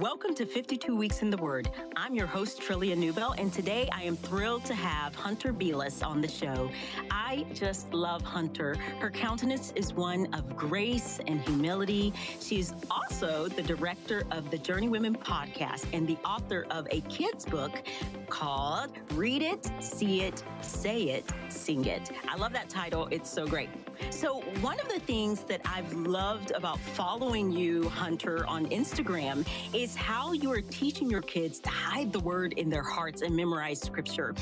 Welcome to 52 Weeks in the Word. I'm your host, Trillia Newbell, and today I am thrilled to have Hunter Beless on the show. I just love Hunter. Her countenance is one of grace and humility. She's also the director of the Journeywomen podcast and the author of a kid's book called Read It, See It, Say It, Sing It. I love that title. It's so great. So, one of the things that I've loved about following you, Hunter, on Instagram is how you are teaching your kids to hide the word in their hearts and memorize scripture.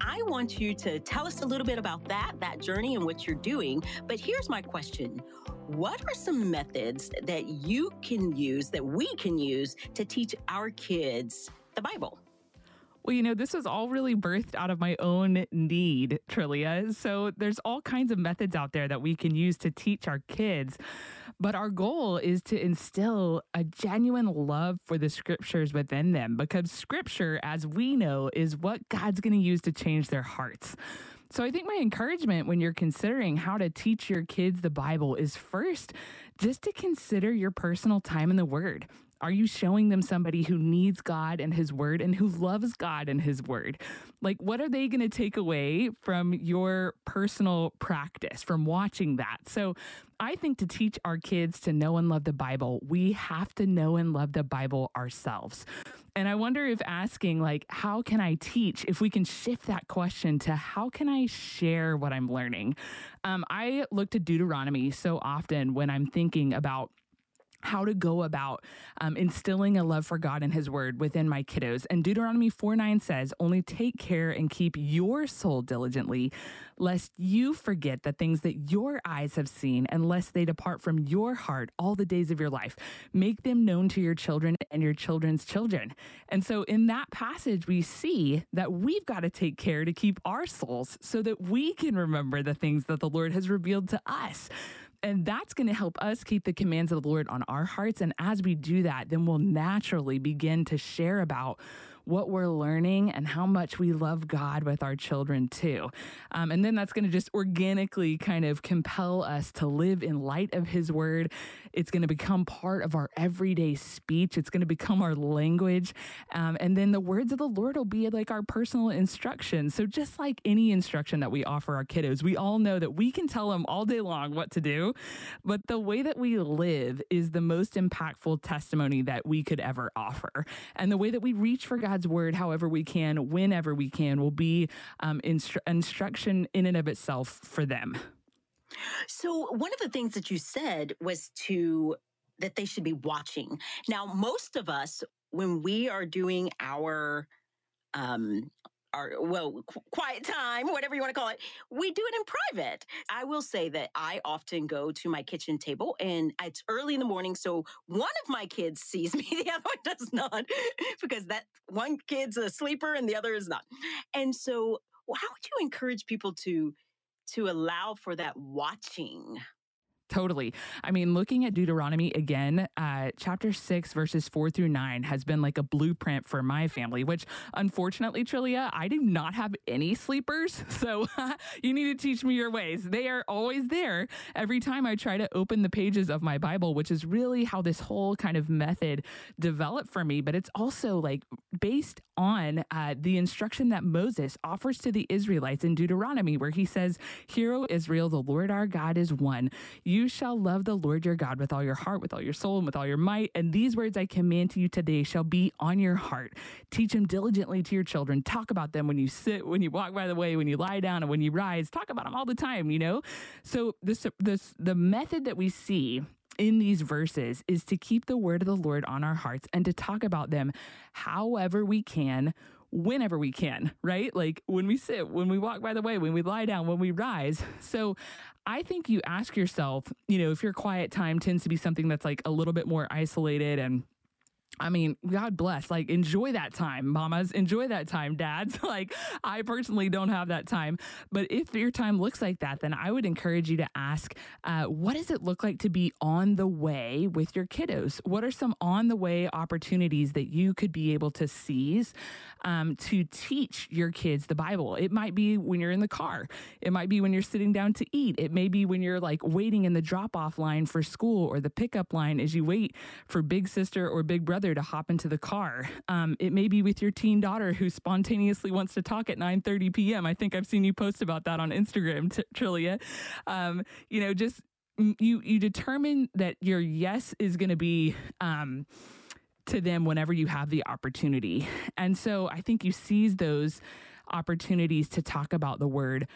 I want you to tell us a little bit about that, that journey and what you're doing. But here's my question What are some methods that you can use, that we can use to teach our kids the Bible? Well, you know, this was all really birthed out of my own need, Trillia. So there's all kinds of methods out there that we can use to teach our kids. But our goal is to instill a genuine love for the scriptures within them because scripture, as we know, is what God's going to use to change their hearts. So I think my encouragement when you're considering how to teach your kids the Bible is first just to consider your personal time in the Word. Are you showing them somebody who needs God and His Word and who loves God and His Word? Like, what are they going to take away from your personal practice, from watching that? So, I think to teach our kids to know and love the Bible, we have to know and love the Bible ourselves. And I wonder if asking, like, how can I teach, if we can shift that question to how can I share what I'm learning? Um, I look to Deuteronomy so often when I'm thinking about how to go about um, instilling a love for God and His Word within my kiddos. And Deuteronomy 4 9 says, Only take care and keep your soul diligently, lest you forget the things that your eyes have seen, and lest they depart from your heart all the days of your life. Make them known to your children and your children's children. And so in that passage, we see that we've got to take care to keep our souls so that we can remember the things that the Lord has revealed to us. And that's going to help us keep the commands of the Lord on our hearts. And as we do that, then we'll naturally begin to share about what we're learning and how much we love God with our children too. Um, and then that's going to just organically kind of compel us to live in light of His Word. It's going to become part of our everyday speech, it's going to become our language. Um, and then the words of the Lord will be like our personal instruction. So, just like any instruction that we offer our kiddos, we all know that we can tell them all day long what to do, but the way that we live is the most impactful testimony that we could ever offer. And the way that we reach for God's word, however we can, whenever we can, will be um, instru- instruction in and of itself for them. So, one of the things that you said was to that they should be watching. Now, most of us, when we are doing our um, our well qu- quiet time whatever you want to call it we do it in private. I will say that i often go to my kitchen table and it's early in the morning so one of my kids sees me the other one does not because that one kid's a sleeper and the other is not. And so how would you encourage people to to allow for that watching Totally. I mean, looking at Deuteronomy again, uh, chapter six, verses four through nine has been like a blueprint for my family, which unfortunately, Trillia, I do not have any sleepers. So you need to teach me your ways. They are always there every time I try to open the pages of my Bible, which is really how this whole kind of method developed for me. But it's also like based on uh, the instruction that Moses offers to the Israelites in Deuteronomy, where he says, Hear, O Israel, the Lord our God is one. You you shall love the Lord your God with all your heart, with all your soul, and with all your might. And these words I command to you today shall be on your heart. Teach them diligently to your children. Talk about them when you sit, when you walk by the way, when you lie down, and when you rise. Talk about them all the time, you know? So this this the method that we see in these verses is to keep the word of the Lord on our hearts and to talk about them however we can whenever we can, right? Like when we sit, when we walk by the way, when we lie down, when we rise. So I think you ask yourself, you know, if your quiet time tends to be something that's like a little bit more isolated and I mean, God bless. Like, enjoy that time, mamas. Enjoy that time, dads. like, I personally don't have that time. But if your time looks like that, then I would encourage you to ask uh, what does it look like to be on the way with your kiddos? What are some on the way opportunities that you could be able to seize um, to teach your kids the Bible? It might be when you're in the car, it might be when you're sitting down to eat, it may be when you're like waiting in the drop off line for school or the pickup line as you wait for big sister or big brother toddler to hop into the car. Um, it may be with your teen daughter who spontaneously wants to talk at 9:30 p.m. I think I've seen you post about that on Instagram, T- Trillia. Um, you know, just you you determine that your yes is going to be. Um, to them whenever you have the opportunity. And so I think you seize those opportunities to talk about the word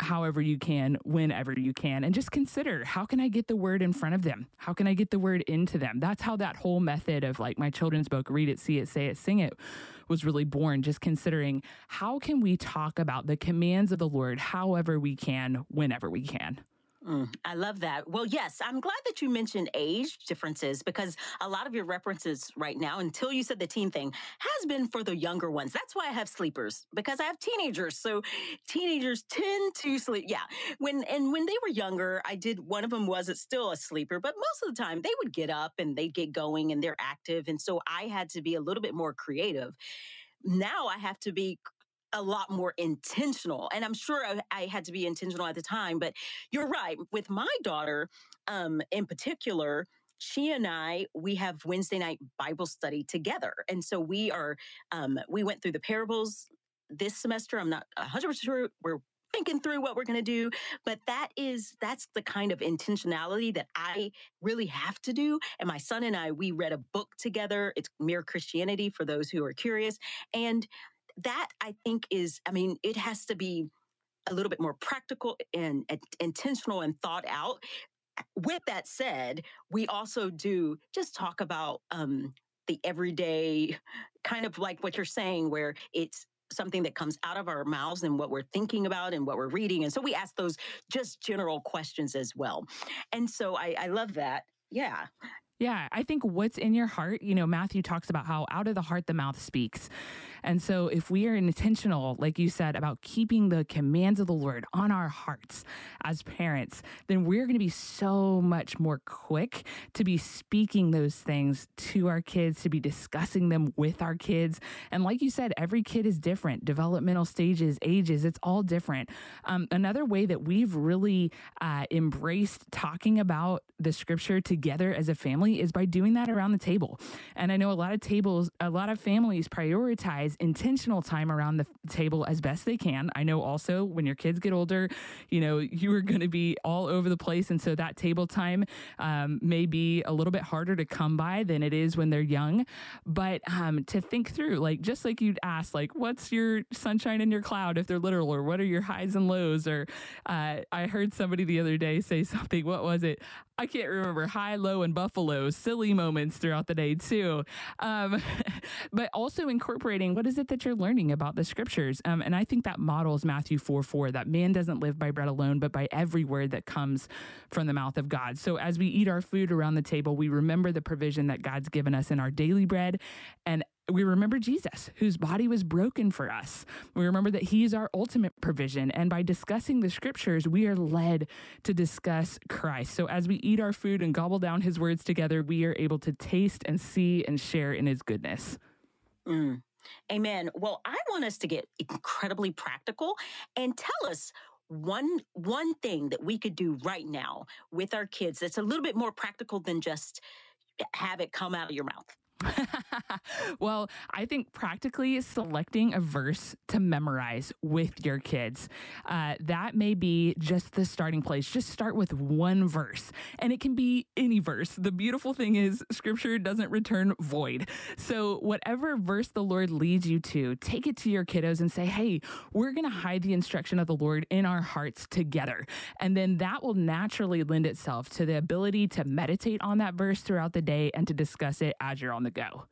however you can, whenever you can, and just consider how can I get the word in front of them? How can I get the word into them? That's how that whole method of like my children's book, read it, see it, say it, sing it, was really born. Just considering how can we talk about the commands of the Lord however we can, whenever we can. Mm, I love that. Well, yes, I'm glad that you mentioned age differences because a lot of your references right now, until you said the teen thing, has been for the younger ones. That's why I have sleepers because I have teenagers. So teenagers tend to sleep. Yeah. When and when they were younger, I did one of them wasn't still a sleeper, but most of the time they would get up and they'd get going and they're active. And so I had to be a little bit more creative now I have to be a lot more intentional. And I'm sure I, I, had to be intentional at the time, but you're right. With my daughter, um, in particular, she and I, we have Wednesday night Bible study together. And so we are, um, we went through the parables this semester. I'm not 100% sure we're thinking through what we're going to do but that is that's the kind of intentionality that i really have to do and my son and i we read a book together it's mere christianity for those who are curious and that I think is, I mean, it has to be a little bit more practical and, and intentional and thought out. With that said, we also do just talk about um, the everyday kind of like what you're saying, where it's something that comes out of our mouths and what we're thinking about and what we're reading. And so we ask those just general questions as well. And so I, I love that. Yeah. Yeah, I think what's in your heart, you know, Matthew talks about how out of the heart the mouth speaks. And so if we are intentional, like you said, about keeping the commands of the Lord on our hearts as parents, then we're going to be so much more quick to be speaking those things to our kids, to be discussing them with our kids. And like you said, every kid is different, developmental stages, ages, it's all different. Um, another way that we've really uh, embraced talking about the scripture together as a family family is by doing that around the table. And I know a lot of tables, a lot of families prioritize intentional time around the table as best they can. I know also when your kids get older, you know, you are going to be all over the place. And so that table time um, may be a little bit harder to come by than it is when they're young. But um, to think through, like, just like you'd ask, like, what's your sunshine and your cloud if they're literal, or what are your highs and lows? Or uh, I heard somebody the other day say something, what was it? I can't remember high, low, and buffalo, silly moments throughout the day too. Um, but also incorporating what is it that you're learning about the scriptures. Um, and I think that models Matthew 4 4, that man doesn't live by bread alone, but by every word that comes from the mouth of God. So as we eat our food around the table, we remember the provision that God's given us in our daily bread. And we remember Jesus, whose body was broken for us. We remember that he is our ultimate provision. And by discussing the scriptures, we are led to discuss Christ. So as we eat our food and gobble down his words together, we are able to taste and see and share in his goodness. Mm. Amen. Well, I want us to get incredibly practical and tell us one one thing that we could do right now with our kids that's a little bit more practical than just have it come out of your mouth. well, I think practically selecting a verse to memorize with your kids. Uh, that may be just the starting place. Just start with one verse, and it can be any verse. The beautiful thing is, scripture doesn't return void. So, whatever verse the Lord leads you to, take it to your kiddos and say, hey, we're going to hide the instruction of the Lord in our hearts together. And then that will naturally lend itself to the ability to meditate on that verse throughout the day and to discuss it as you're on the the go.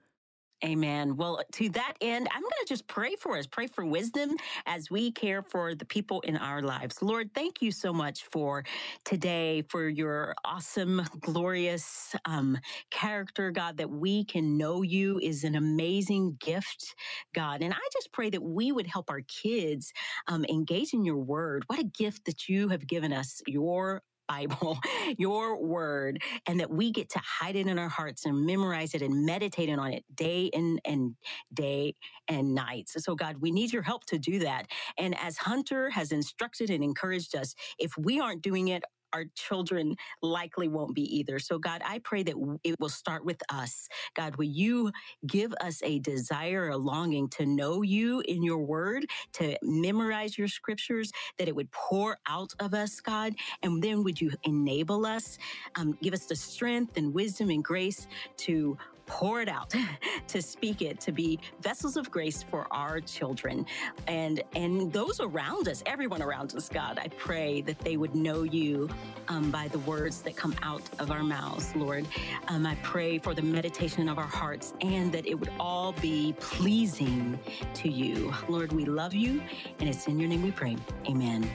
Amen. Well, to that end, I'm going to just pray for us, pray for wisdom as we care for the people in our lives. Lord, thank you so much for today, for your awesome, glorious um, character, God, that we can know you is an amazing gift, God. And I just pray that we would help our kids um, engage in your word. What a gift that you have given us, your Bible, your word, and that we get to hide it in our hearts and memorize it and meditate on it day in and day and night. So, God, we need your help to do that. And as Hunter has instructed and encouraged us, if we aren't doing it, our children likely won't be either. So, God, I pray that it will start with us. God, will you give us a desire, a longing to know you in your word, to memorize your scriptures, that it would pour out of us, God? And then would you enable us, um, give us the strength and wisdom and grace to pour it out, to speak it, to be vessels of grace for our children and and those around us, everyone around us. God, I pray that they would know you um, by the words that come out of our mouths, Lord. Um, I pray for the meditation of our hearts and that it would all be pleasing to you, Lord. We love you, and it's in your name we pray. Amen.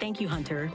Thank you, Hunter.